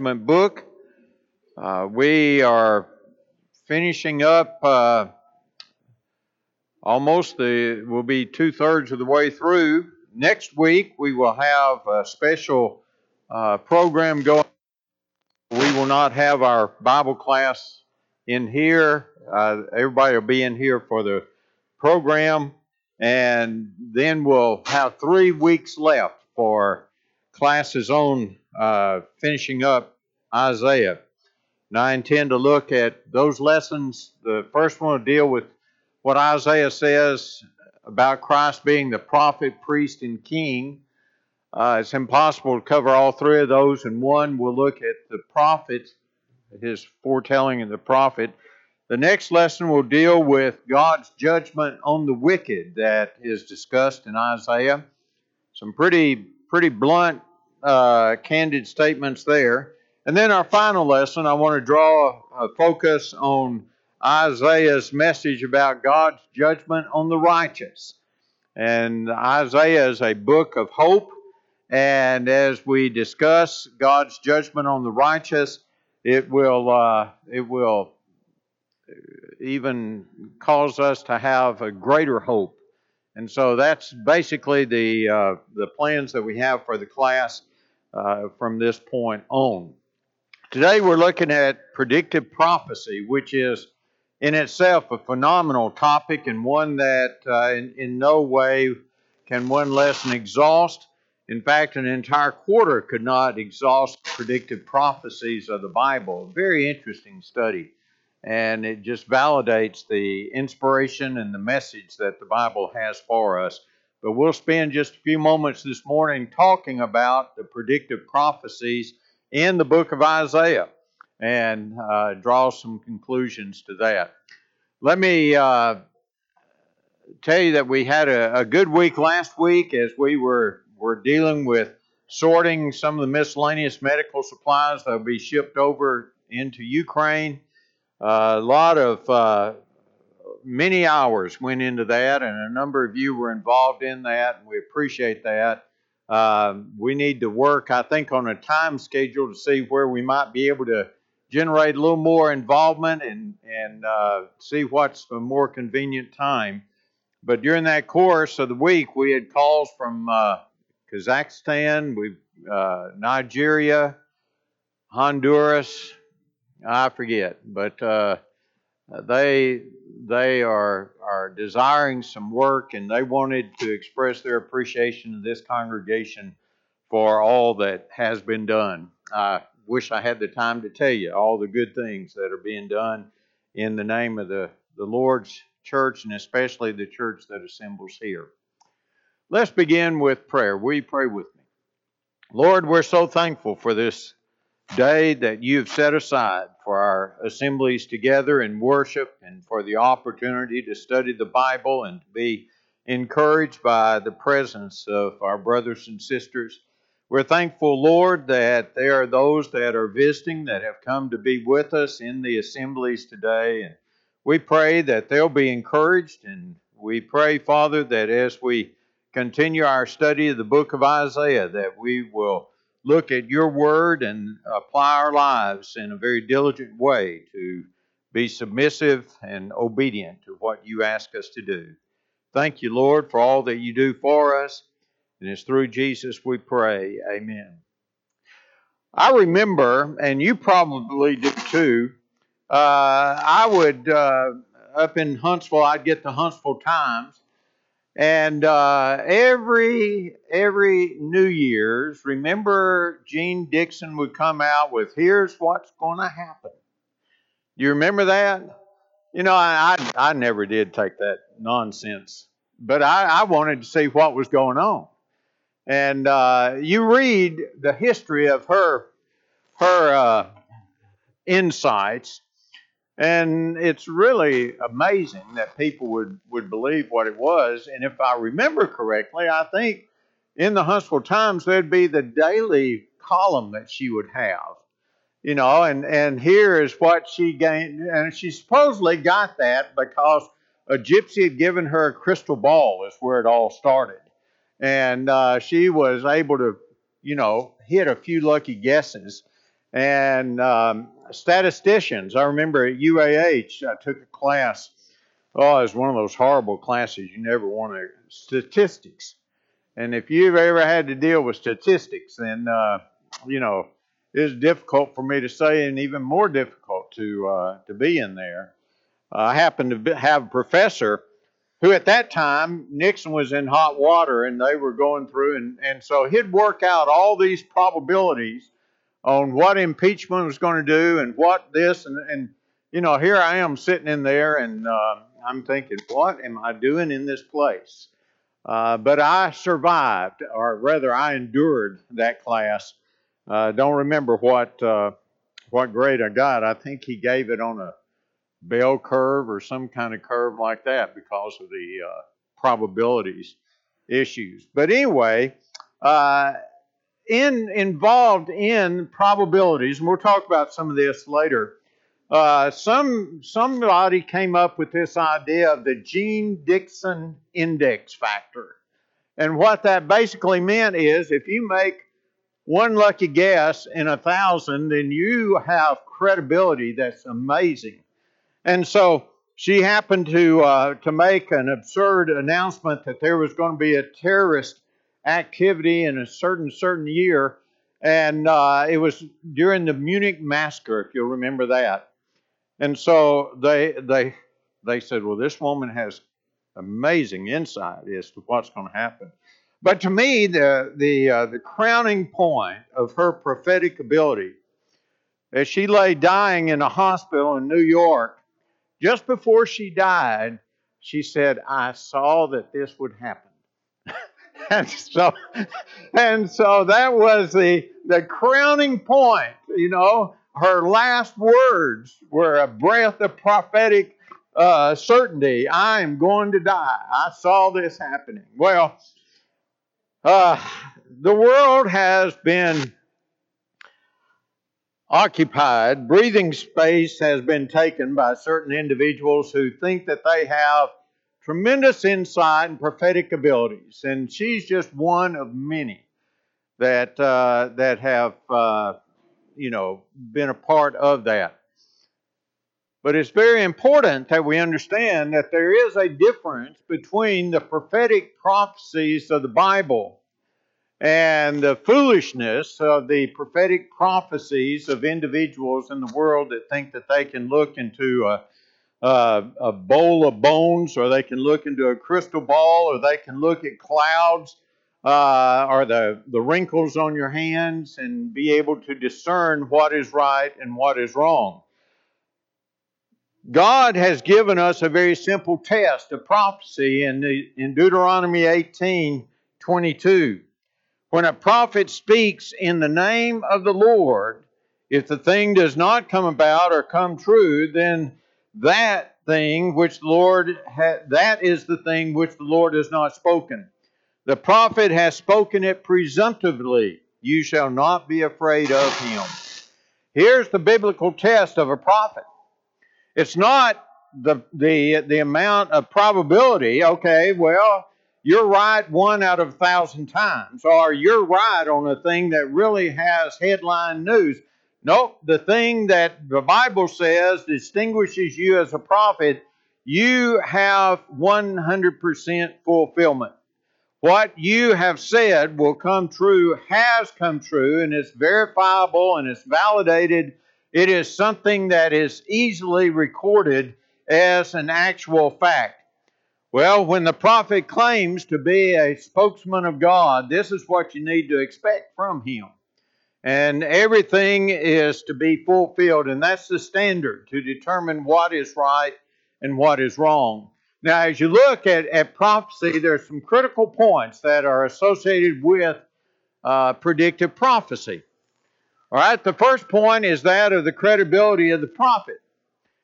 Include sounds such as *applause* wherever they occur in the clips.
Book. Uh, we are finishing up uh, almost the, we'll be two thirds of the way through. Next week, we will have a special uh, program going. We will not have our Bible class in here. Uh, everybody will be in here for the program, and then we'll have three weeks left for classes on uh, finishing up Isaiah. Now, I intend to look at those lessons. The first one will deal with what Isaiah says about Christ being the prophet, priest, and king. Uh, it's impossible to cover all three of those in one. We'll look at the prophet, his foretelling of the prophet. The next lesson will deal with God's judgment on the wicked that is discussed in Isaiah. Some pretty pretty blunt uh, candid statements there. And then our final lesson, I want to draw a focus on Isaiah's message about God's judgment on the righteous. And Isaiah is a book of hope. And as we discuss God's judgment on the righteous, it will uh, it will even cause us to have a greater hope. And so that's basically the uh, the plans that we have for the class uh, from this point on. Today we're looking at predictive prophecy, which is in itself a phenomenal topic and one that uh, in, in no way can one lesson exhaust. In fact, an entire quarter could not exhaust predictive prophecies of the Bible. Very interesting study. And it just validates the inspiration and the message that the Bible has for us. But we'll spend just a few moments this morning talking about the predictive prophecies in the book of Isaiah and uh, draw some conclusions to that. Let me uh, tell you that we had a, a, good week last week as we were, were dealing with sorting some of the miscellaneous medical supplies that will be shipped over into Ukraine. Uh, a lot of uh, many hours went into that, and a number of you were involved in that, and we appreciate that. Uh, we need to work, I think, on a time schedule to see where we might be able to generate a little more involvement and and uh, see what's a more convenient time. But during that course of the week, we had calls from uh, Kazakhstan, we uh, Nigeria, Honduras, I forget, but uh, they they are are desiring some work and they wanted to express their appreciation of this congregation for all that has been done. I wish I had the time to tell you all the good things that are being done in the name of the, the Lord's church and especially the church that assembles here. Let's begin with prayer. Will you pray with me? Lord, we're so thankful for this day that you've set aside for our assemblies together in worship and for the opportunity to study the Bible and to be encouraged by the presence of our brothers and sisters. We're thankful, Lord, that there are those that are visiting that have come to be with us in the assemblies today. And we pray that they'll be encouraged. And we pray, Father, that as we continue our study of the book of Isaiah, that we will look at your word and apply our lives in a very diligent way to be submissive and obedient to what you ask us to do. Thank you, Lord, for all that you do for us. And it's through Jesus we pray. Amen. I remember, and you probably do too, uh, I would, uh, up in Huntsville, I'd get the Huntsville Times, and uh, every every New Year's, remember Jeane Dixon would come out with "Here's what's going to happen." You remember that? You know, I, I, I never did take that nonsense, but I, I wanted to see what was going on. And uh, you read the history of her her uh, insights, and it's really amazing that people would, would believe what it was. And if I remember correctly, I think in the Huntsville Times there'd be the daily column that she would have. You know, and, and here is what she gained. And she supposedly got that because a gypsy had given her a crystal ball, is where it all started. And uh, she was able to, you know, hit a few lucky guesses and um, statisticians. I remember at UAH, I took a class. Oh, it was one of those horrible classes you never want to. Statistics. And if you've ever had to deal with statistics, then, uh, you know, it's difficult for me to say and even more difficult to, uh, to be in there. I happened to have a professor who at that time Nixon was in hot water and they were going through and, and so he'd work out all these probabilities on what impeachment was going to do and what this and, and you know here I am sitting in there and uh, I'm thinking what am I doing in this place? Uh, but I survived or rather I endured that class. Uh, don't remember what uh, what grade I got. I think he gave it on a bell curve or some kind of curve like that because of the uh, probabilities issues. But anyway, uh, in involved in probabilities, and we'll talk about some of this later. Uh, some somebody came up with this idea of the Jeane Dixon index factor, and what that basically meant is if you make one lucky guess in a thousand, then you have credibility that's amazing. And so she happened to uh, to make an absurd announcement that there was going to be a terrorist activity in a certain certain year, and uh, it was during the Munich massacre, if you'll remember that. And so they they they said, well, this woman has amazing insight as to what's going to happen. But to me, the the uh, the crowning point of her prophetic ability, as she lay dying in a hospital in New York, just before she died, she said, I saw that this would happen. And so and so that was the the crowning point, you know. Her last words were a breath of prophetic uh, certainty. I am going to die. I saw this happening. Well, uh, the world has been occupied, breathing space has been taken by certain individuals who think that they have tremendous insight and prophetic abilities. And she's just one of many that, uh, that have, uh, you know, been a part of that. But it's very important that we understand that there is a difference between the prophetic prophecies of the Bible and the foolishness of the prophetic prophecies of individuals in the world that think that they can look into a, a, a, bowl of bones, or they can look into a crystal ball, or they can look at clouds, uh, or the, the wrinkles on your hands, and be able to discern what is right and what is wrong. God has given us a very simple test of prophecy in, the, in Deuteronomy 18 22. When a prophet speaks in the name of the Lord, if the thing does not come about or come true, then that thing which the Lord ha- that is the thing which the Lord has not spoken. The prophet has spoken it presumptively. You shall not be afraid of him. Here's the biblical test of a prophet. It's not the the the amount of probability. Okay, well, you're right one out of a thousand times, or you're right on a thing that really has headline news. Nope, the thing that the Bible says distinguishes you as a prophet, you have 100% fulfillment. What you have said will come true, has come true, and it's verifiable and it's validated. It is something that is easily recorded as an actual fact. Well, when the prophet claims to be a spokesman of God, this is what you need to expect from him. And everything is to be fulfilled, and that's the standard to determine what is right and what is wrong. Now, as you look at, at prophecy, there's some critical points that are associated with uh, predictive prophecy. All right, the first point is that of the credibility of the prophet.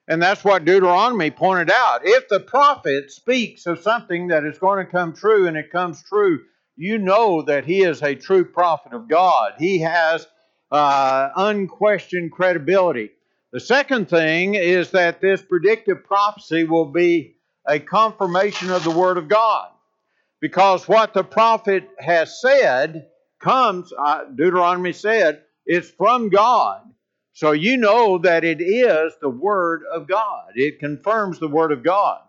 And that's what Deuteronomy pointed out. If the prophet speaks of something that is going to come true and it comes true, you know that he is a true prophet of God. He has uh, unquestioned credibility. The second thing is that this predictive prophecy will be a confirmation of the Word of God. Because what the prophet has said comes, uh, Deuteronomy said, it's from God So you know that it is the Word of God. It confirms the Word of God.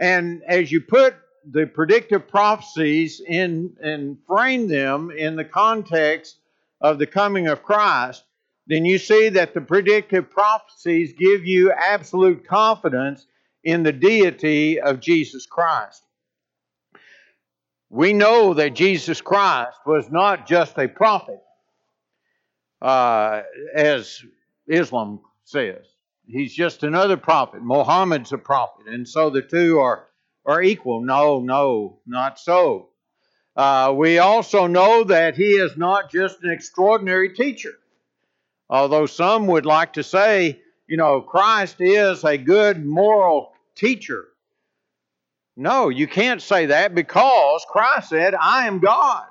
And as you put the predictive prophecies in and frame them in the context of the coming of Christ, then you see that the predictive prophecies give you absolute confidence in the deity of Jesus Christ. We know that Jesus Christ was not just a prophet, uh, as Islam says. He's just another prophet. Muhammad's a prophet. And so the two are, are equal. No, no, not so. Uh, we also know that he is not just an extraordinary teacher. Although some would like to say, you know, Christ is a good moral teacher. No, you can't say that because Christ said, I am God.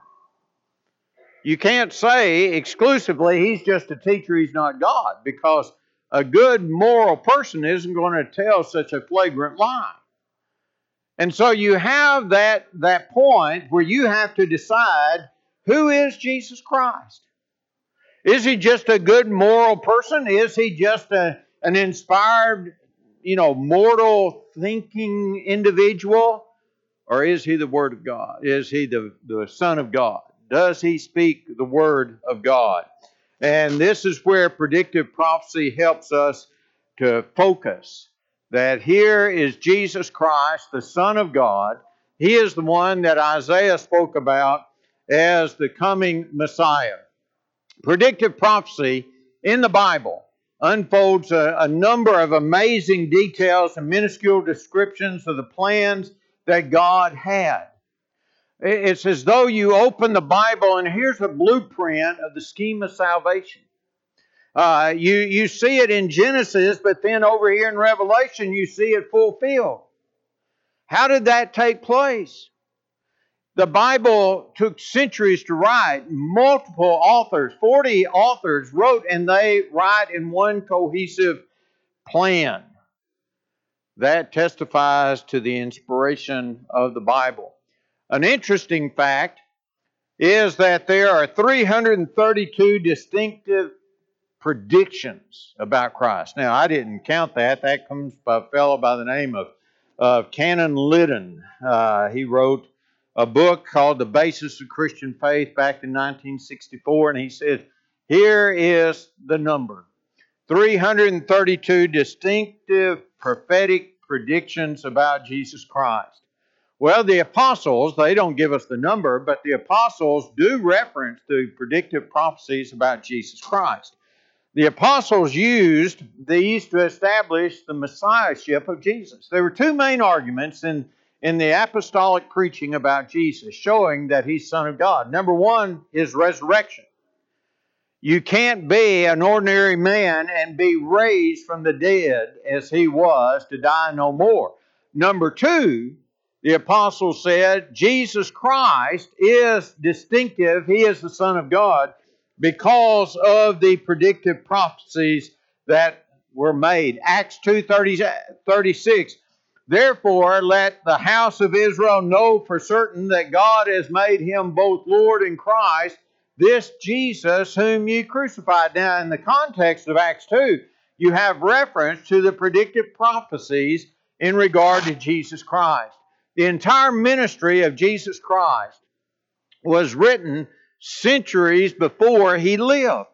You can't say exclusively he's just a teacher, he's not God, because a good moral person isn't going to tell such a flagrant lie. And so you have that, that point where you have to decide who is Jesus Christ? Is he just a good moral person? Is he just a, an inspired, you know, mortal thinking individual? Or is he the Word of God? Is he the, the Son of God? Does he speak the Word of God? And this is where predictive prophecy helps us to focus that here is Jesus Christ, the Son of God. He is the one that Isaiah spoke about as the coming Messiah. Predictive prophecy in the Bible unfolds a, a, number of amazing details and minuscule descriptions of the plans that God had. It's as though you open the Bible and here's a blueprint of the scheme of salvation. Uh, you, you see it in Genesis, but then over here in Revelation, you see it fulfilled. How did that take place? The Bible took centuries to write. Multiple authors, 40 authors wrote, and they write in one cohesive plan. That testifies to the inspiration of the Bible. An interesting fact is that there are 332 distinctive predictions about Christ. Now, I didn't count that. That comes by a fellow by the name of, Canon Liddon. Uh, he wrote a book called The Basis of Christian Faith back in 1964, and he said, Here is the number 332 distinctive prophetic predictions about Jesus Christ. Well, the apostles, they don't give us the number, but the apostles do reference to predictive prophecies about Jesus Christ. The apostles used these to establish the messiahship of Jesus. There were two main arguments in in the apostolic preaching about Jesus, showing that he's Son of God. Number one is resurrection. You can't be an ordinary man and be raised from the dead as he was to die no more. Number two, the apostle said Jesus Christ is distinctive. He is the Son of God because of the predictive prophecies that were made. Acts 2 36 Therefore, let the house of Israel know for certain that God has made him both Lord and Christ, this Jesus whom you crucified. Now, in the context of Acts 2, you have reference to the predictive prophecies in regard to Jesus Christ. The entire ministry of Jesus Christ was written centuries before he lived.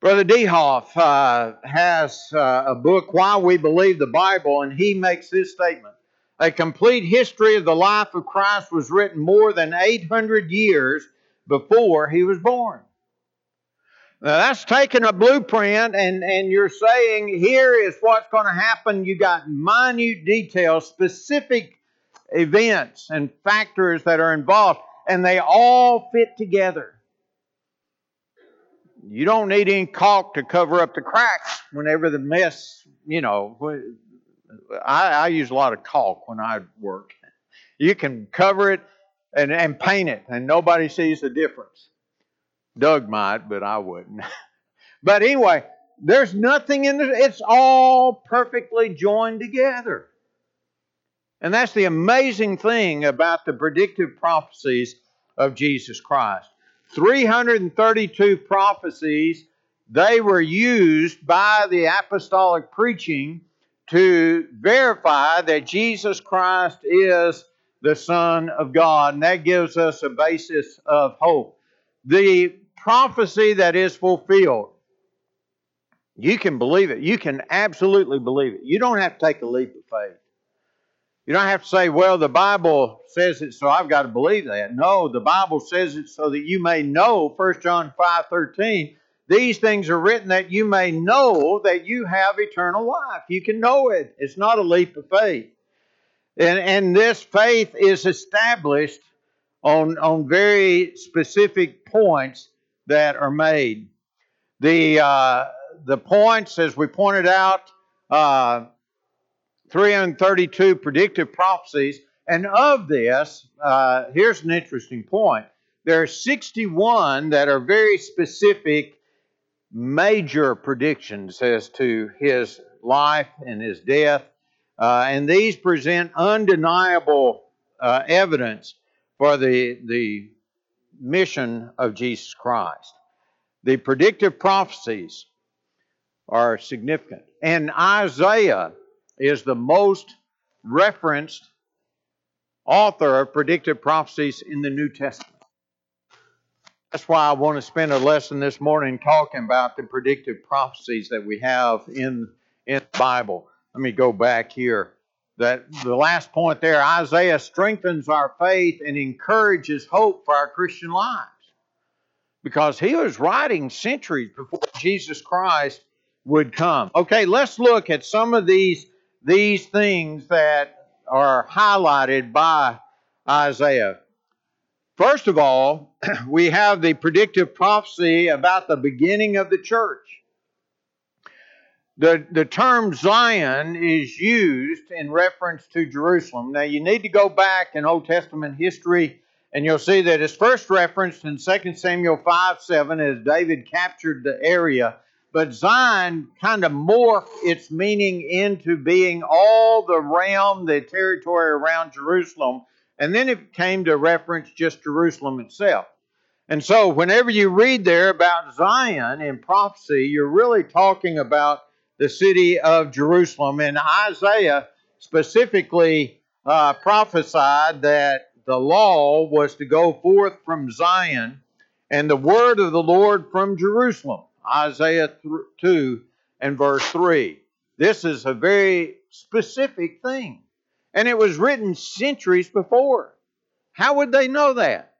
Brother Dehoff uh, has uh, a book, Why We Believe the Bible, and he makes this statement. A complete history of the life of Christ was written more than 800 years before he was born. Now that's taking a blueprint and, and you're saying here is what's going to happen. You got minute details, specific events and factors that are involved, and they all fit together. You don't need any caulk to cover up the cracks whenever the mess, you know. I, I use a lot of caulk when I work. You can cover it and, and paint it, and nobody sees the difference. Doug might, but I wouldn't. *laughs* but anyway, there's nothing in there. It's all perfectly joined together. And that's the amazing thing about the predictive prophecies of Jesus Christ. 332 prophecies they were used by the apostolic preaching to verify that Jesus Christ is the Son of God, and that gives us a basis of hope. The prophecy that is fulfilled, you can believe it. You can absolutely believe it. You don't have to take a leap of faith. You don't have to say, well, the Bible says it, so I've got to believe that. No, the Bible says it so that you may know, 1 John 5 13, these things are written that you may know that you have eternal life. You can know it. It's not a leap of faith. And, and this faith is established on, on very specific points that are made. The, uh, the points, as we pointed out, uh, 332 predictive prophecies. And of this, uh, here's an interesting point. There are 61 that are very specific, major predictions as to his life and his death. Uh, and these present undeniable uh, evidence for the, the mission of Jesus Christ. The predictive prophecies are significant. And Isaiah is the most referenced author of predictive prophecies in the New Testament. That's why I want to spend a lesson this morning talking about the predictive prophecies that we have in, in the Bible. Let me go back here. That the last point there, Isaiah strengthens our faith and encourages hope for our Christian lives. Because he was writing centuries before Jesus Christ would come. Okay, let's look at some of these these things that are highlighted by Isaiah. First of all, *clears throat* we have the predictive prophecy about the beginning of the church. The, the term Zion is used in reference to Jerusalem. Now, you need to go back in Old Testament history and you'll see that it's first referenced in 2 Samuel 5 7 as David captured the area but Zion kind of morphed its meaning into being all the realm, the territory around Jerusalem, and then it came to reference just Jerusalem itself. And so, whenever you read there about Zion in prophecy, you're really talking about the city of Jerusalem. And Isaiah specifically uh, prophesied that the law was to go forth from Zion and the word of the Lord from Jerusalem. Isaiah 2 and verse 3. This is a very specific thing. And it was written centuries before. How would they know that?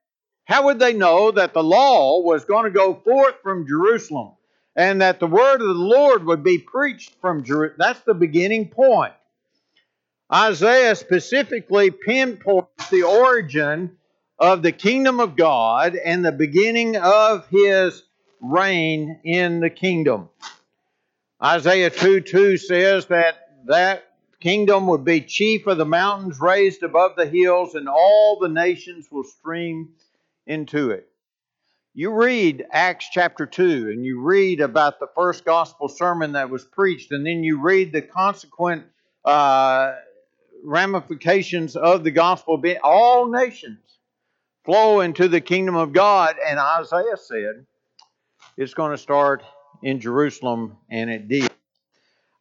How would they know that the law was going to go forth from Jerusalem and that the word of the Lord would be preached from Jerusalem? That's the beginning point. Isaiah specifically pinpoints the origin of the kingdom of God and the beginning of his reign in the kingdom. Isaiah 2 2 says that that kingdom would be chief of the mountains raised above the hills, and all the nations will stream into it. You read Acts chapter 2, and you read about the first gospel sermon that was preached, and then you read the consequent uh, ramifications of the gospel. All nations flow into the kingdom of God, and Isaiah said, it's going to start in Jerusalem, and it did.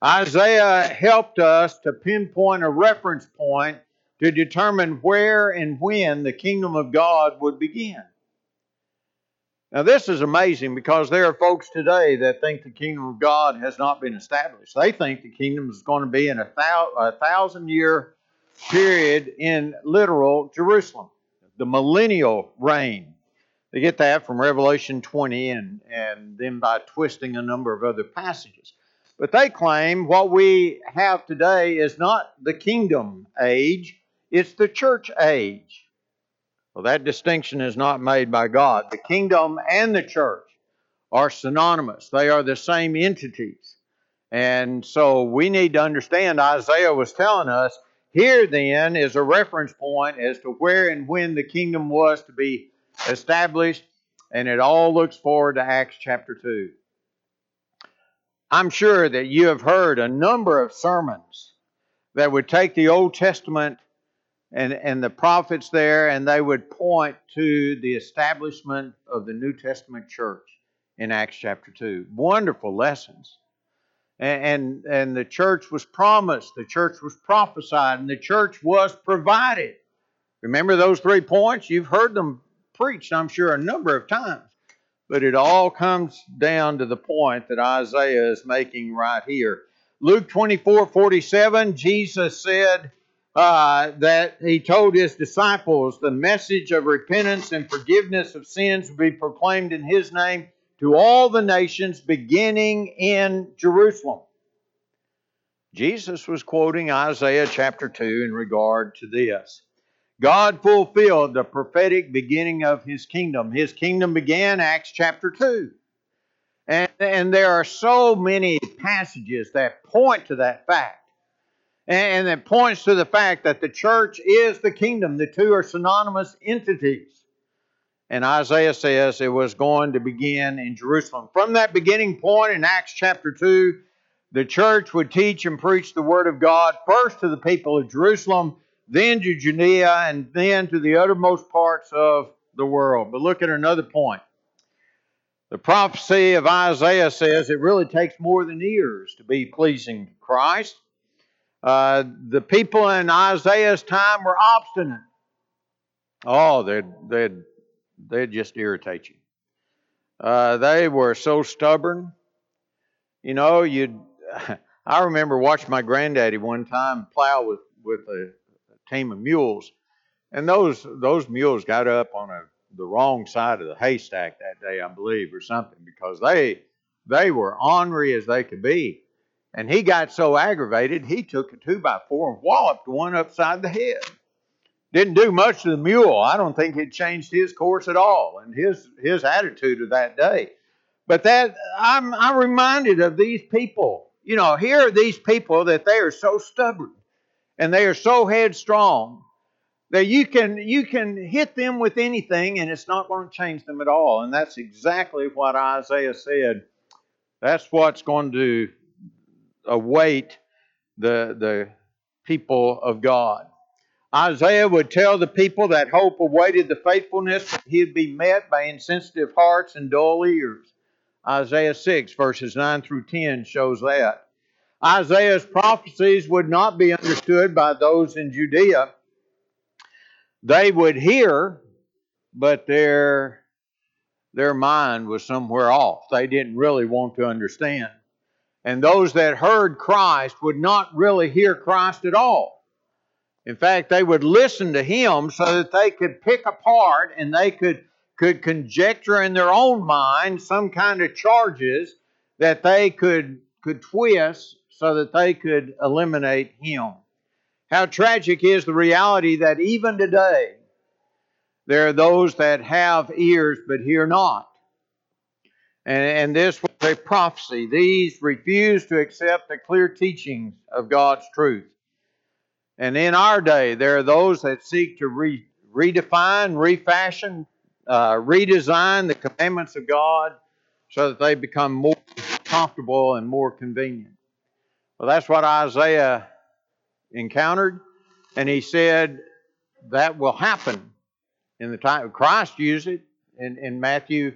Isaiah helped us to pinpoint a reference point to determine where and when the kingdom of God would begin. Now, this is amazing because there are folks today that think the kingdom of God has not been established. They think the kingdom is going to be in a, thou- a thousand year period in literal Jerusalem, the millennial reign. They get that from Revelation 20 and, and then by twisting a number of other passages. But they claim what we have today is not the kingdom age, it's the church age. Well, that distinction is not made by God. The kingdom and the church are synonymous, they are the same entities. And so we need to understand Isaiah was telling us here then is a reference point as to where and when the kingdom was to be established, and it all looks forward to Acts chapter 2. I'm sure that you have heard a number of sermons that would take the Old Testament and, and the prophets there, and they would point to the establishment of the New Testament church in Acts chapter 2. Wonderful lessons. And, and, and the church was promised, the church was prophesied, and the church was provided. Remember those three points? You've heard them preached, I'm sure, a number of times. But it all comes down to the point that Isaiah is making right here. Luke 24 47, Jesus said uh, that he told his disciples the message of repentance and forgiveness of sins would be proclaimed in his name to all the nations, beginning in Jerusalem. Jesus was quoting Isaiah chapter 2 in regard to this. God fulfilled the prophetic beginning of his kingdom. His kingdom began Acts chapter 2. And, and there are so many passages that point to that fact. And, and that points to the fact that the church is the kingdom. The two are synonymous entities. And Isaiah says it was going to begin in Jerusalem. From that beginning point in Acts chapter 2, the church would teach and preach the word of God first to the people of Jerusalem then to Judea, and then to the uttermost parts of the world. But look at another point. The prophecy of Isaiah says it really takes more than years to be pleasing to Christ. Uh, the people in Isaiah's time were obstinate. Oh, they'd, they'd, they'd just irritate you. Uh, they were so stubborn. You know, you'd. *laughs* I remember watching my granddaddy one time plow with, with a team of mules, and those those mules got up on a the wrong side of the haystack that day, I believe, or something, because they they were ornery as they could be. And he got so aggravated, he took a two by four and walloped one upside the head. Didn't do much to the mule. I don't think it changed his course at all and his his attitude of that day. But that I'm I'm reminded of these people. You know, here are these people that they are so stubborn and they are so headstrong that you can you can hit them with anything and it's not going to change them at all. And that's exactly what isaiah said. That's what's going to await the the people of god. Isaiah would tell the people that hope awaited the faithfulness he'd be met by insensitive hearts and dull ears. Isaiah 6 verses 9 through 10 shows that Isaiah's prophecies would not be understood by those in Judea. They would hear, but their, their mind was somewhere off. They didn't really want to understand. And those that heard Christ would not really hear Christ at all. In fact, they would listen to him so that they could pick apart and they could, could conjecture in their own mind some kind of charges that they could, could twist so that they could eliminate him. How tragic is the reality that even today there are those that have ears but hear not. And, and this was a prophecy. These refuse to accept the clear teachings of God's truth. And in our day, there are those that seek to re, redefine, refashion, uh, redesign the commandments of God so that they become more comfortable and more convenient. Well, that's what Isaiah encountered, and he said that will happen in the time. Christ used it in, in Matthew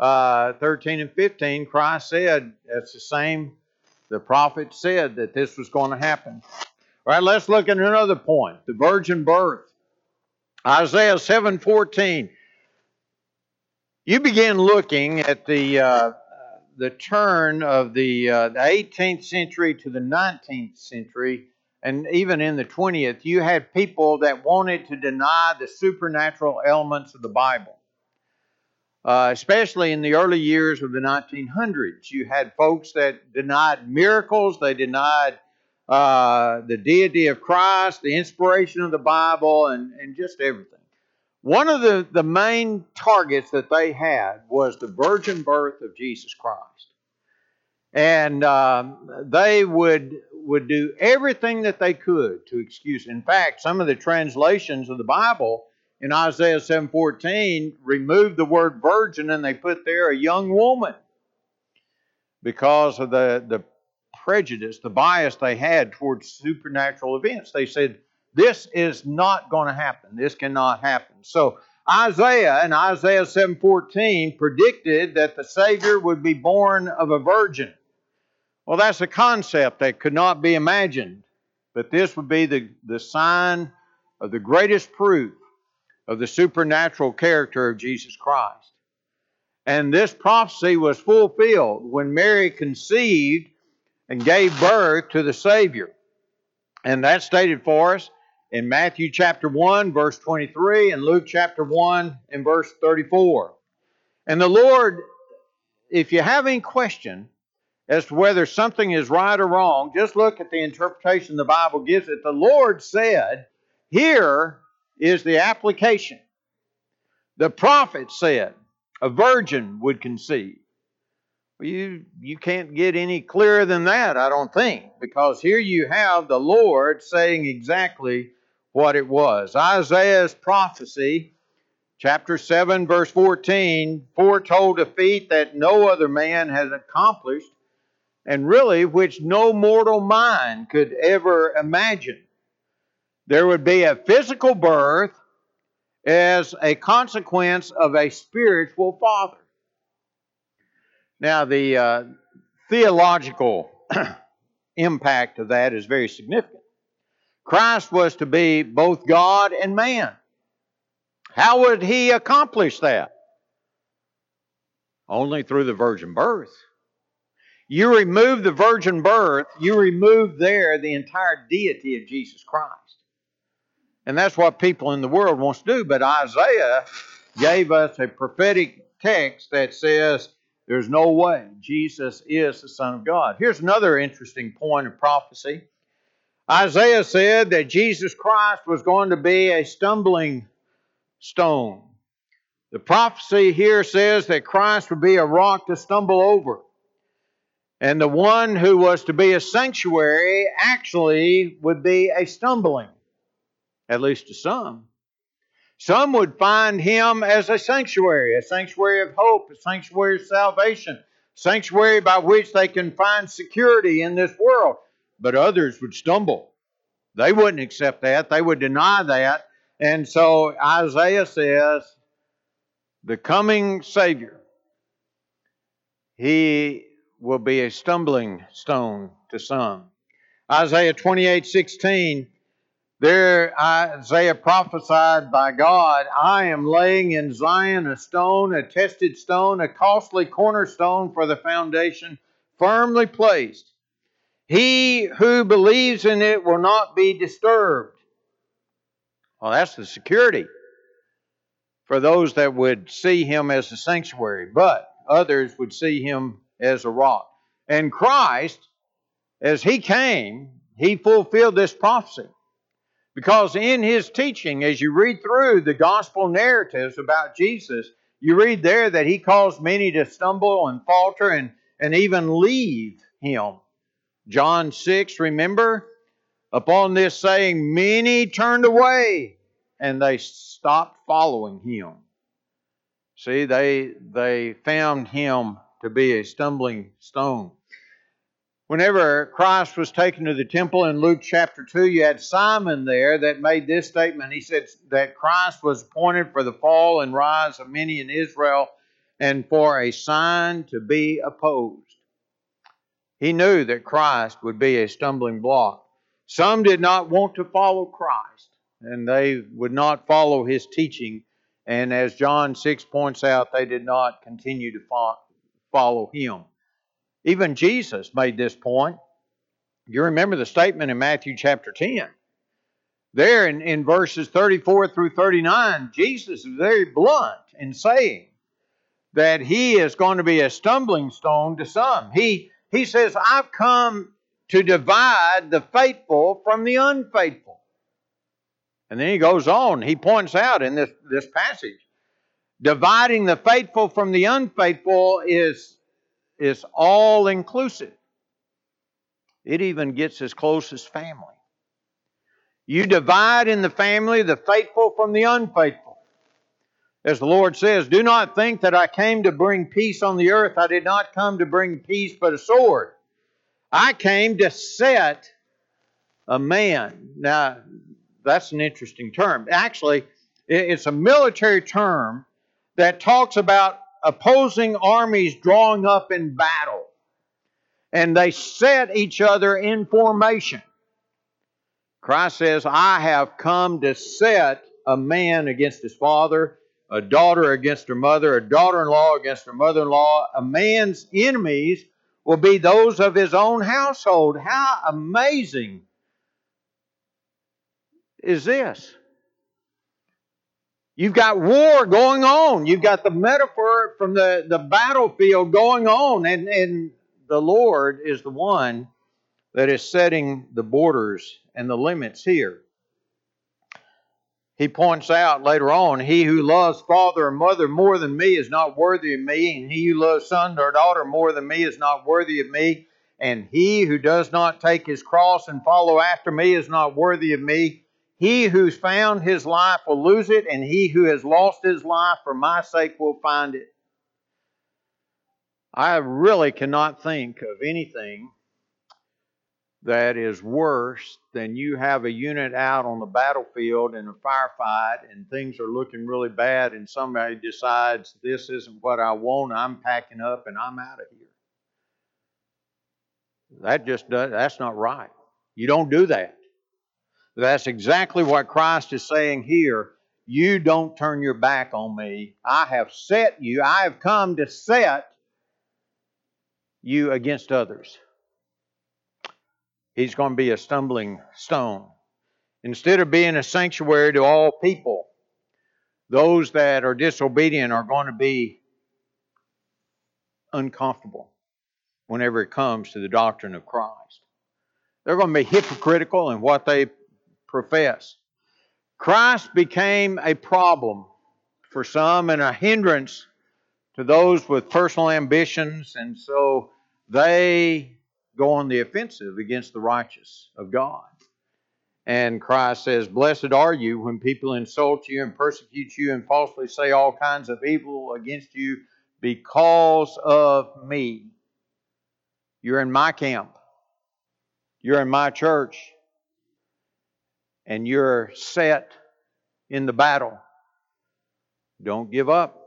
uh, 13 and 15. Christ said, that's the same, the prophet said that this was going to happen. All right, let's look at another point the virgin birth. Isaiah 7:14. You begin looking at the uh, the turn of the, uh, the 18th century to the 19th century, and even in the 20th, you had people that wanted to deny the supernatural elements of the Bible. Uh, especially in the early years of the 1900s, you had folks that denied miracles, they denied uh, the deity of Christ, the inspiration of the Bible, and, and just everything. One of the, the main targets that they had was the virgin birth of Jesus Christ. And um, they would, would do everything that they could to excuse. In fact, some of the translations of the Bible in Isaiah 7:14 removed the word virgin and they put there a young woman because of the, the prejudice, the bias they had towards supernatural events. They said this is not going to happen. This cannot happen. So Isaiah in Isaiah 7:14 predicted that the Savior would be born of a virgin. Well, that's a concept that could not be imagined, but this would be the, the sign of the greatest proof of the supernatural character of Jesus Christ. And this prophecy was fulfilled when Mary conceived and gave birth to the Savior. And that's stated for us in Matthew chapter 1, verse 23, and Luke chapter 1 and verse 34. And the Lord, if you have any question as to whether something is right or wrong, just look at the interpretation the Bible gives it. The Lord said, Here is the application. The prophet said, A virgin would conceive. You, you can't get any clearer than that, I don't think, because here you have the Lord saying exactly what it was. Isaiah's prophecy, chapter 7, verse 14, foretold a feat that no other man has accomplished, and really which no mortal mind could ever imagine. There would be a physical birth as a consequence of a spiritual father. Now, the uh, theological *clears throat* impact of that is very significant. Christ was to be both God and man. How would he accomplish that? Only through the virgin birth. You remove the virgin birth, you remove there the entire deity of Jesus Christ. And that's what people in the world wants to do. But Isaiah gave us a prophetic text that says there's no way Jesus is the Son of God. Here's another interesting point of prophecy. Isaiah said that Jesus Christ was going to be a stumbling stone. The prophecy here says that Christ would be a rock to stumble over. And the one who was to be a sanctuary actually would be a stumbling, at least to some. Some would find him as a sanctuary, a sanctuary of hope, a sanctuary of salvation, sanctuary by which they can find security in this world but others would stumble. They wouldn't accept that, they would deny that. And so Isaiah says, the coming Savior, he will be a stumbling stone to some. Isaiah 28 16, there Isaiah prophesied by God, I am laying in Zion a stone, a tested stone, a costly cornerstone for the foundation, firmly placed he who believes in it will not be disturbed. Well, that's the security for those that would see him as a sanctuary, but others would see him as a rock. And Christ, as he came, he fulfilled this prophecy. Because in his teaching, as you read through the gospel narratives about Jesus, you read there that he caused many to stumble and falter and, and even leave him. John 6, remember? Upon this saying, many turned away and they stopped following him. See, they, they found him to be a stumbling stone. Whenever Christ was taken to the temple in Luke chapter 2, you had Simon there that made this statement. He said that Christ was appointed for the fall and rise of many in Israel and for a sign to be opposed. He knew that Christ would be a stumbling block. Some did not want to follow Christ, and they would not follow his teaching. And as John 6 points out, they did not continue to follow him. Even Jesus made this point. You remember the statement in Matthew chapter 10. There in, in verses 34 through 39, Jesus is very blunt in saying that he is going to be a stumbling stone to some. He he says, I've come to divide the faithful from the unfaithful. And then he goes on, he points out in this, this passage, dividing the faithful from the unfaithful is, is all inclusive. It even gets as close as family. You divide in the family the faithful from the unfaithful. As the Lord says, Do not think that I came to bring peace on the earth. I did not come to bring peace but a sword. I came to set a man. Now, that's an interesting term. Actually, It's a military term that talks about opposing armies drawing up in battle. And they set each other in formation. Christ says, I have come to set a man against his father, a daughter against her mother, a daughter in law against her mother in law. A man's enemies will be those of his own household. How amazing is this? You've got war going on. You've got the metaphor from the, the battlefield going on. And, and the Lord is the one that is setting the borders and the limits here. He points out later on, He who loves father or mother more than me is not worthy of me, and he who loves son or daughter more than me is not worthy of me, and he who does not take his cross and follow after me is not worthy of me. He who's found his life will lose it, and he who has lost his life for my sake will find it. I really cannot think of anything that is worse than you have a unit out on the battlefield in a firefight and things are looking really bad, and somebody decides this isn't what I want, I'm packing up and I'm out of here. That just does, that's not right. You don't do that. That's exactly what Christ is saying here. You don't turn your back on me. I have set you, I have come to set you against others. He's going to be a stumbling stone. Instead of being a sanctuary to all people, those that are disobedient are going to be uncomfortable whenever it comes to the doctrine of Christ. They're going to be hypocritical in what they profess. Christ became a problem for some and a hindrance to those with personal ambitions, and so they go on the offensive against the righteous of God. And Christ says, Blessed are you when people insult you and persecute you and falsely say all kinds of evil against you because of me. You're in my camp. You're in my church and you're set in the battle. Don't give up.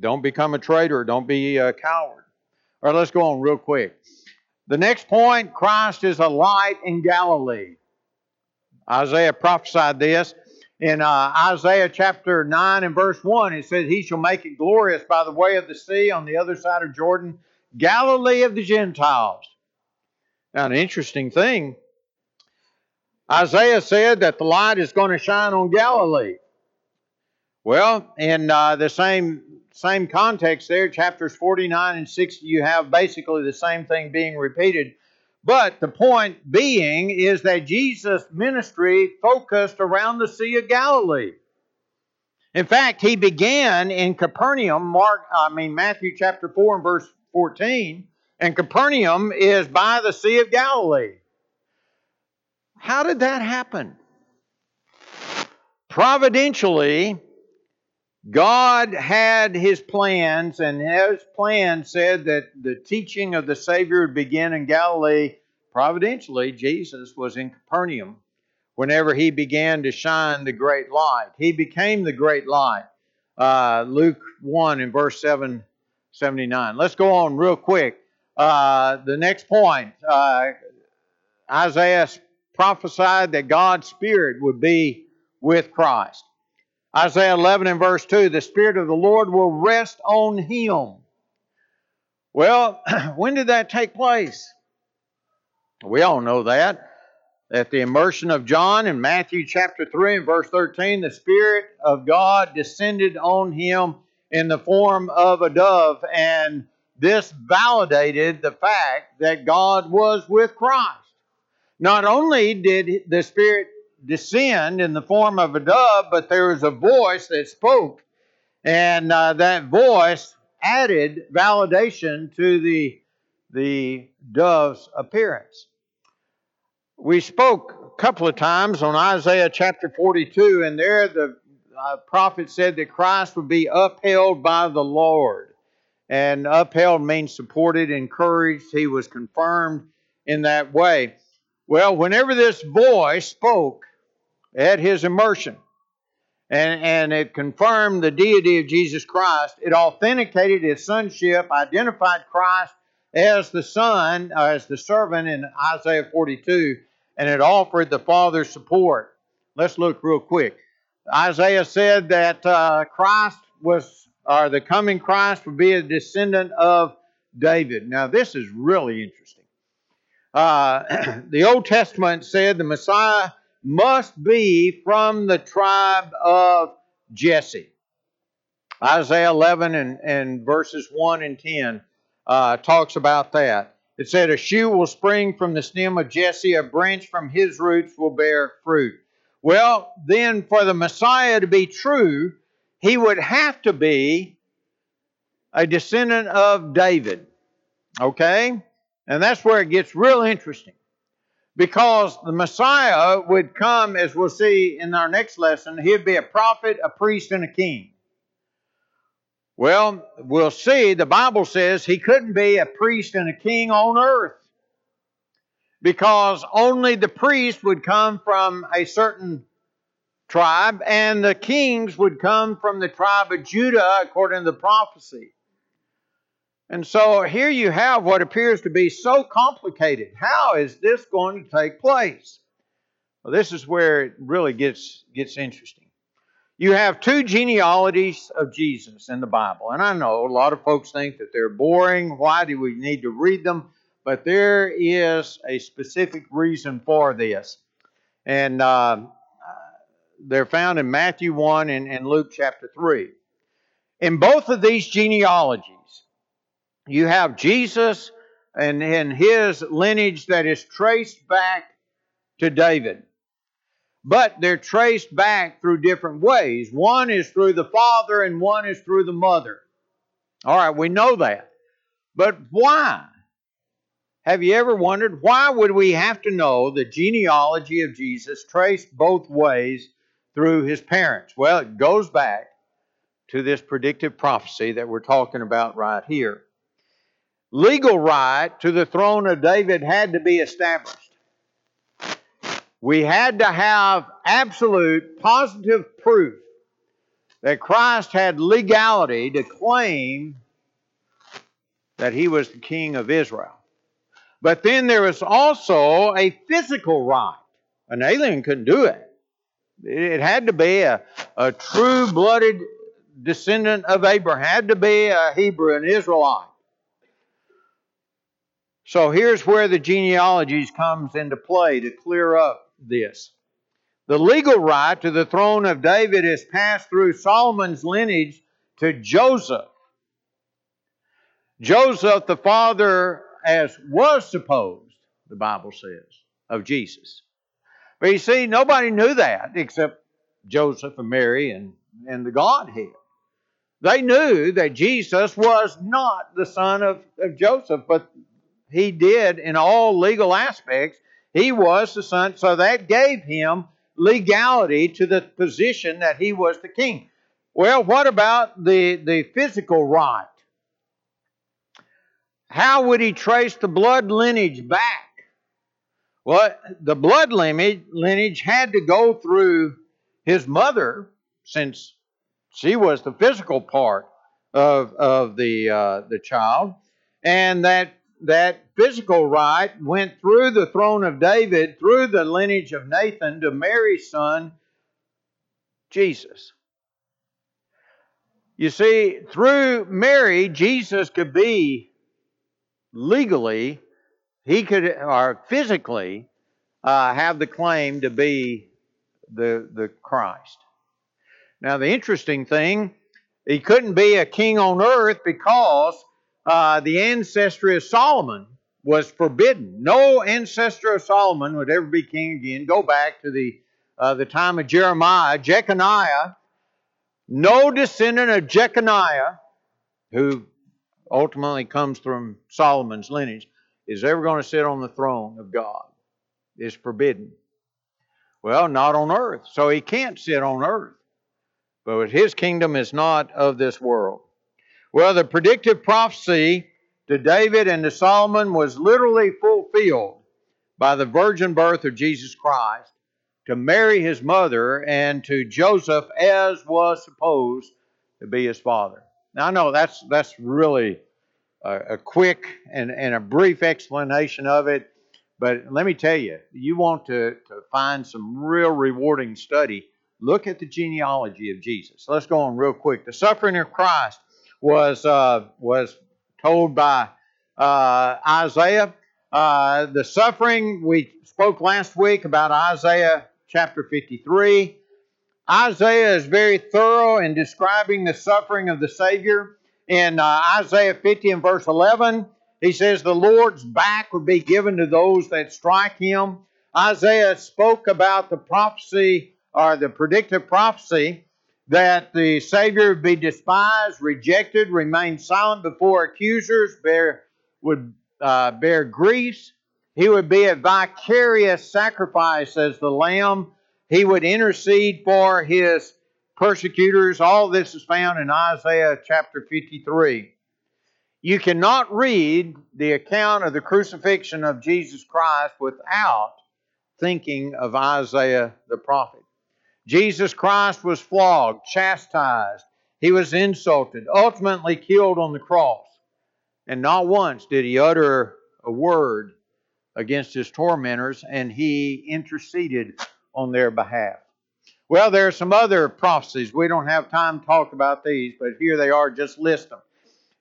Don't become a traitor. Don't be a coward. All right, let's go on real quick. The next point Christ is a light in Galilee. Isaiah prophesied this. In uh, Isaiah chapter 9 and verse 1, it says, He shall make it glorious by the way of the sea on the other side of Jordan, Galilee of the Gentiles. Now, an interesting thing Isaiah said that the light is going to shine on Galilee. Well, in uh, the same same context there, chapters 49 and 60, you have basically the same thing being repeated. But the point being is that Jesus' ministry focused around the Sea of Galilee. In fact, he began in Capernaum, Mark, I mean Matthew chapter 4 and verse 14, and Capernaum is by the Sea of Galilee. How did that happen? Providentially, God had his plans, and his plan said that the teaching of the Savior would begin in Galilee. Providentially, Jesus was in Capernaum whenever he began to shine the great light. He became the great light. Uh, Luke 1 in verse 7, 79. Let's go on real quick. Uh, the next point uh, Isaiah prophesied that God's Spirit would be with Christ. Isaiah 11 and verse 2 the Spirit of the Lord will rest on him. Well, *clears throat* when did that take place? We all know that. At the immersion of John in Matthew chapter 3 and verse 13, the Spirit of God descended on him in the form of a dove, and this validated the fact that God was with Christ. Not only did the Spirit descend in the form of a dove, but there was a voice that spoke. And uh, that voice added validation to the, the dove's appearance. We spoke a couple of times on Isaiah chapter 42, and there the uh, prophet said that Christ would be upheld by the Lord. And upheld means supported, encouraged. He was confirmed in that way. Well, whenever this boy spoke at his immersion, and, and it confirmed the deity of Jesus Christ. It authenticated his sonship, identified Christ as the son, uh, as the servant in Isaiah 42, and it offered the Father's support. Let's look real quick. Isaiah said that uh, Christ was, or the coming Christ would be a descendant of David. Now, this is really interesting. Uh, *clears throat* the Old Testament said the Messiah must be from the tribe of Jesse. Isaiah 11 and, and verses 1 and 10 uh, talks about that. It said, A shoot will spring from the stem of Jesse, a branch from his roots will bear fruit. Well, then, for the Messiah to be true, he would have to be a descendant of David. Okay? And that's where it gets real interesting. Because the Messiah would come, as we'll see in our next lesson, he'd be a prophet, a priest, and a king. Well, we'll see. The Bible says he couldn't be a priest and a king on earth because only the priest would come from a certain tribe and the kings would come from the tribe of Judah according to the prophecy. And so here you have what appears to be so complicated. How is this going to take place? Well, this is where it really gets, gets interesting. You have two genealogies of Jesus in the Bible. And I know a lot of folks think that they're boring. Why do we need to read them? But there is a specific reason for this. And uh, they're found in Matthew 1 and, and Luke chapter 3. In both of these genealogies, you have Jesus and, and his lineage that is traced back to David but they're traced back through different ways. One is through the father, and one is through the mother. All right, we know that. But why? Have you ever wondered why would we have to know the genealogy of Jesus traced both ways through his parents? Well, it goes back to this predictive prophecy that we're talking about right here. Legal right to the throne of David had to be established we had to have absolute positive proof that Christ had legality to claim that he was the king of Israel. But then there was also a physical right. An alien couldn't do it. It had to be a, a true blooded descendant of Abraham, had to be a Hebrew, an Israelite. So here's where the genealogies comes into play to clear up this. The legal right to the throne of David is passed through Solomon's lineage to Joseph. Joseph, the father, as was supposed, the Bible says, of Jesus. But you see, nobody knew that except Joseph and Mary and, and the Godhead. They knew that Jesus was not the son of, of Joseph, but he did in all legal aspects he was the son, so that gave him legality to the position that he was the king. Well, what about the, the physical right? How would he trace the blood lineage back? Well, the blood lineage, had to go through his mother, since she was the physical part of, of the, uh, the child, and that that physical right went through the throne of David, through the lineage of Nathan to Mary's son, Jesus. You see, through Mary, Jesus could be legally, he could, or physically, uh, have the claim to be the, the Christ. Now, the interesting thing, he couldn't be a king on earth because uh, the ancestry of Solomon was forbidden. No ancestor of Solomon would ever be king again. Go back to the, uh, the time of Jeremiah. Jeconiah, no descendant of Jeconiah, who ultimately comes from Solomon's lineage, is ever going to sit on the throne of God. Is forbidden. Well, not on earth. So he can't sit on earth. But his kingdom is not of this world. Well, the predictive prophecy to David and to Solomon was literally fulfilled by the virgin birth of Jesus Christ to Mary his mother and to Joseph as was supposed to be his father. Now I know that's that's really a, a quick and, and a brief explanation of it, but let me tell you, you want to, to find some real rewarding study, look at the genealogy of Jesus. Let's go on real quick. The suffering of Christ was uh, was told by uh, Isaiah. Uh, the suffering we spoke last week about Isaiah chapter 53. Isaiah is very thorough in describing the suffering of the Savior. In uh, Isaiah 50 and verse 11, he says, The Lord's back would be given to those that strike him. Isaiah spoke about the prophecy or the predictive prophecy that the Savior would be despised, rejected, remain silent before accusers, bear, would uh, bear griefs. He would be a vicarious sacrifice as the Lamb. He would intercede for his persecutors. All this is found in Isaiah chapter 53. You cannot read the account of the crucifixion of Jesus Christ without thinking of Isaiah the prophet. Jesus Christ was flogged, chastised, he was insulted, ultimately killed on the cross. And not once did he utter a word against his tormentors, and he interceded on their behalf. Well, there are some other prophecies. We don't have time to talk about these, but here they are. Just list them.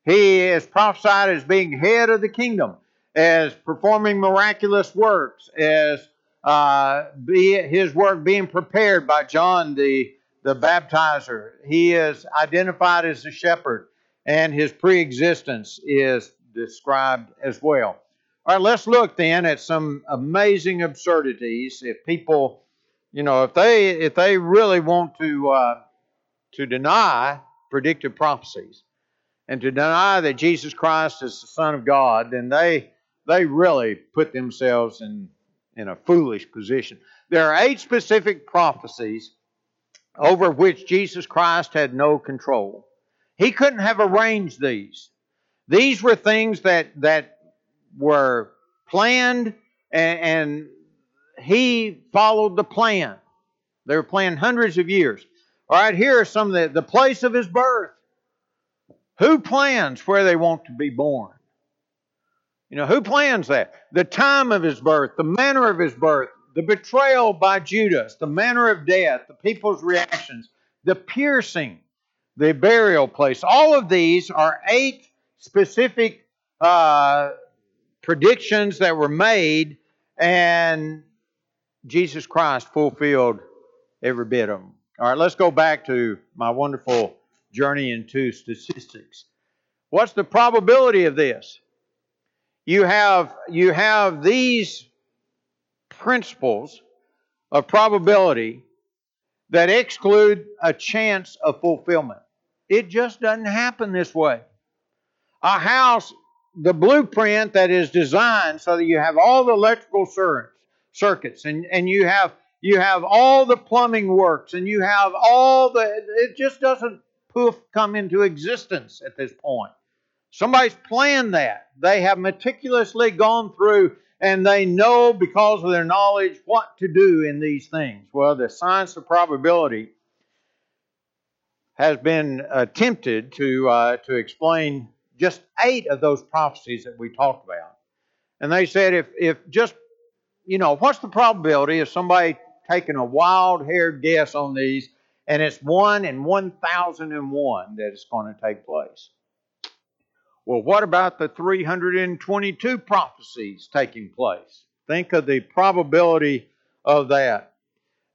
He is prophesied as being head of the kingdom, as performing miraculous works, as uh, be his work being prepared by John the, the baptizer. He is identified as a shepherd, and his pre-existence is described as well. All right, let's look then at some amazing absurdities. If people, you know, if they if they really want to uh, to deny predictive prophecies and to deny that Jesus Christ is the Son of God, then they they really put themselves in in a foolish position. There are eight specific prophecies over which Jesus Christ had no control. He couldn't have arranged these. These were things that, that were planned and, and he followed the plan. They were planned hundreds of years. All right, here are some of the, the place of his birth. Who plans where they want to be born? You know, who plans that? The time of his birth, the manner of his birth, the betrayal by Judas, the manner of death, the people's reactions, the piercing, the burial place. All of these are eight specific uh, predictions that were made, and Jesus Christ fulfilled every bit of them. All right, let's go back to my wonderful journey into statistics. What's the probability of this? You have, you have these principles of probability that exclude a chance of fulfillment. It just doesn't happen this way. A house, the blueprint that is designed so that you have all the electrical circuits and, and you have you have all the plumbing works and you have all the it just doesn't poof come into existence at this point. Somebody's planned that. They have meticulously gone through and they know because of their knowledge what to do in these things. Well, the science of probability has been attempted to, uh, to explain just eight of those prophecies that we talked about. And they said if, if just, you know, what's the probability of somebody taking a wild haired guess on these and it's one in 1,001 that it's going to take place? Well, what about the 322 prophecies taking place? Think of the probability of that.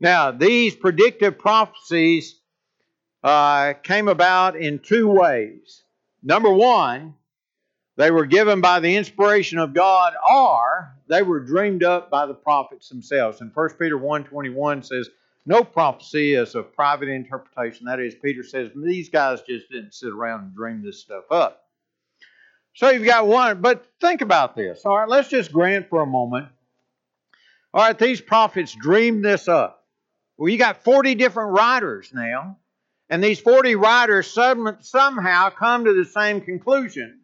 Now, these predictive prophecies uh, came about in two ways. Number one, they were given by the inspiration of God, or they were dreamed up by the prophets themselves. And 1 Peter 1.21 says, no prophecy is a private interpretation. That is, Peter says, these guys just didn't sit around and dream this stuff up. So you've got one, but think about this. All right, let's just grant for a moment. All right, these prophets dreamed this up. Well, you got 40 different writers now, and these 40 writers some, somehow come to the same conclusion.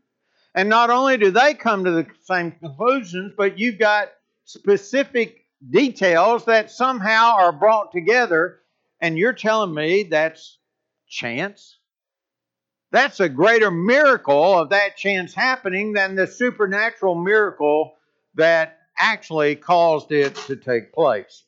And not only do they come to the same conclusions, but you've got specific details that somehow are brought together, and you're telling me that's chance? That's a greater miracle of that chance happening than the supernatural miracle that actually caused it to take place.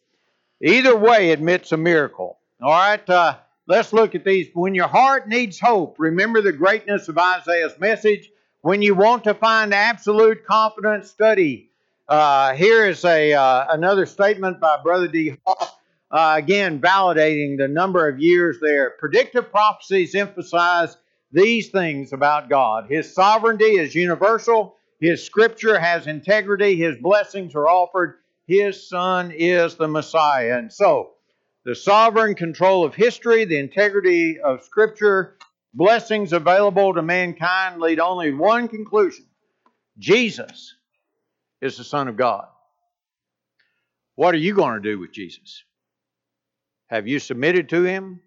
Either way, admits a miracle. All right, uh, let's look at these. When your heart needs hope, remember the greatness of Isaiah's message. When you want to find absolute confidence, study. Uh, here is a uh, another statement by Brother D. Hall, uh, again validating the number of years there. Predictive prophecies emphasize these things about God. His sovereignty is universal. His scripture has integrity. His blessings are offered. His son is the Messiah. And so, the sovereign control of history, the integrity of scripture, blessings available to mankind lead only one conclusion Jesus is the Son of God. What are you going to do with Jesus? Have you submitted to Him?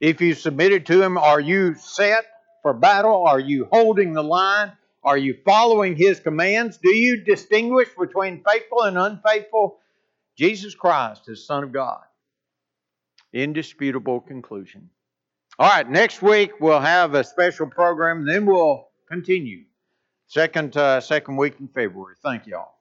If you submitted to Him, are you set for battle? Are you holding the line? Are you following His commands? Do you distinguish between faithful and unfaithful? Jesus Christ is Son of God. Indisputable conclusion. All right, next week we'll have a special program, then we'll continue. Second, uh, second week in February. Thank you all.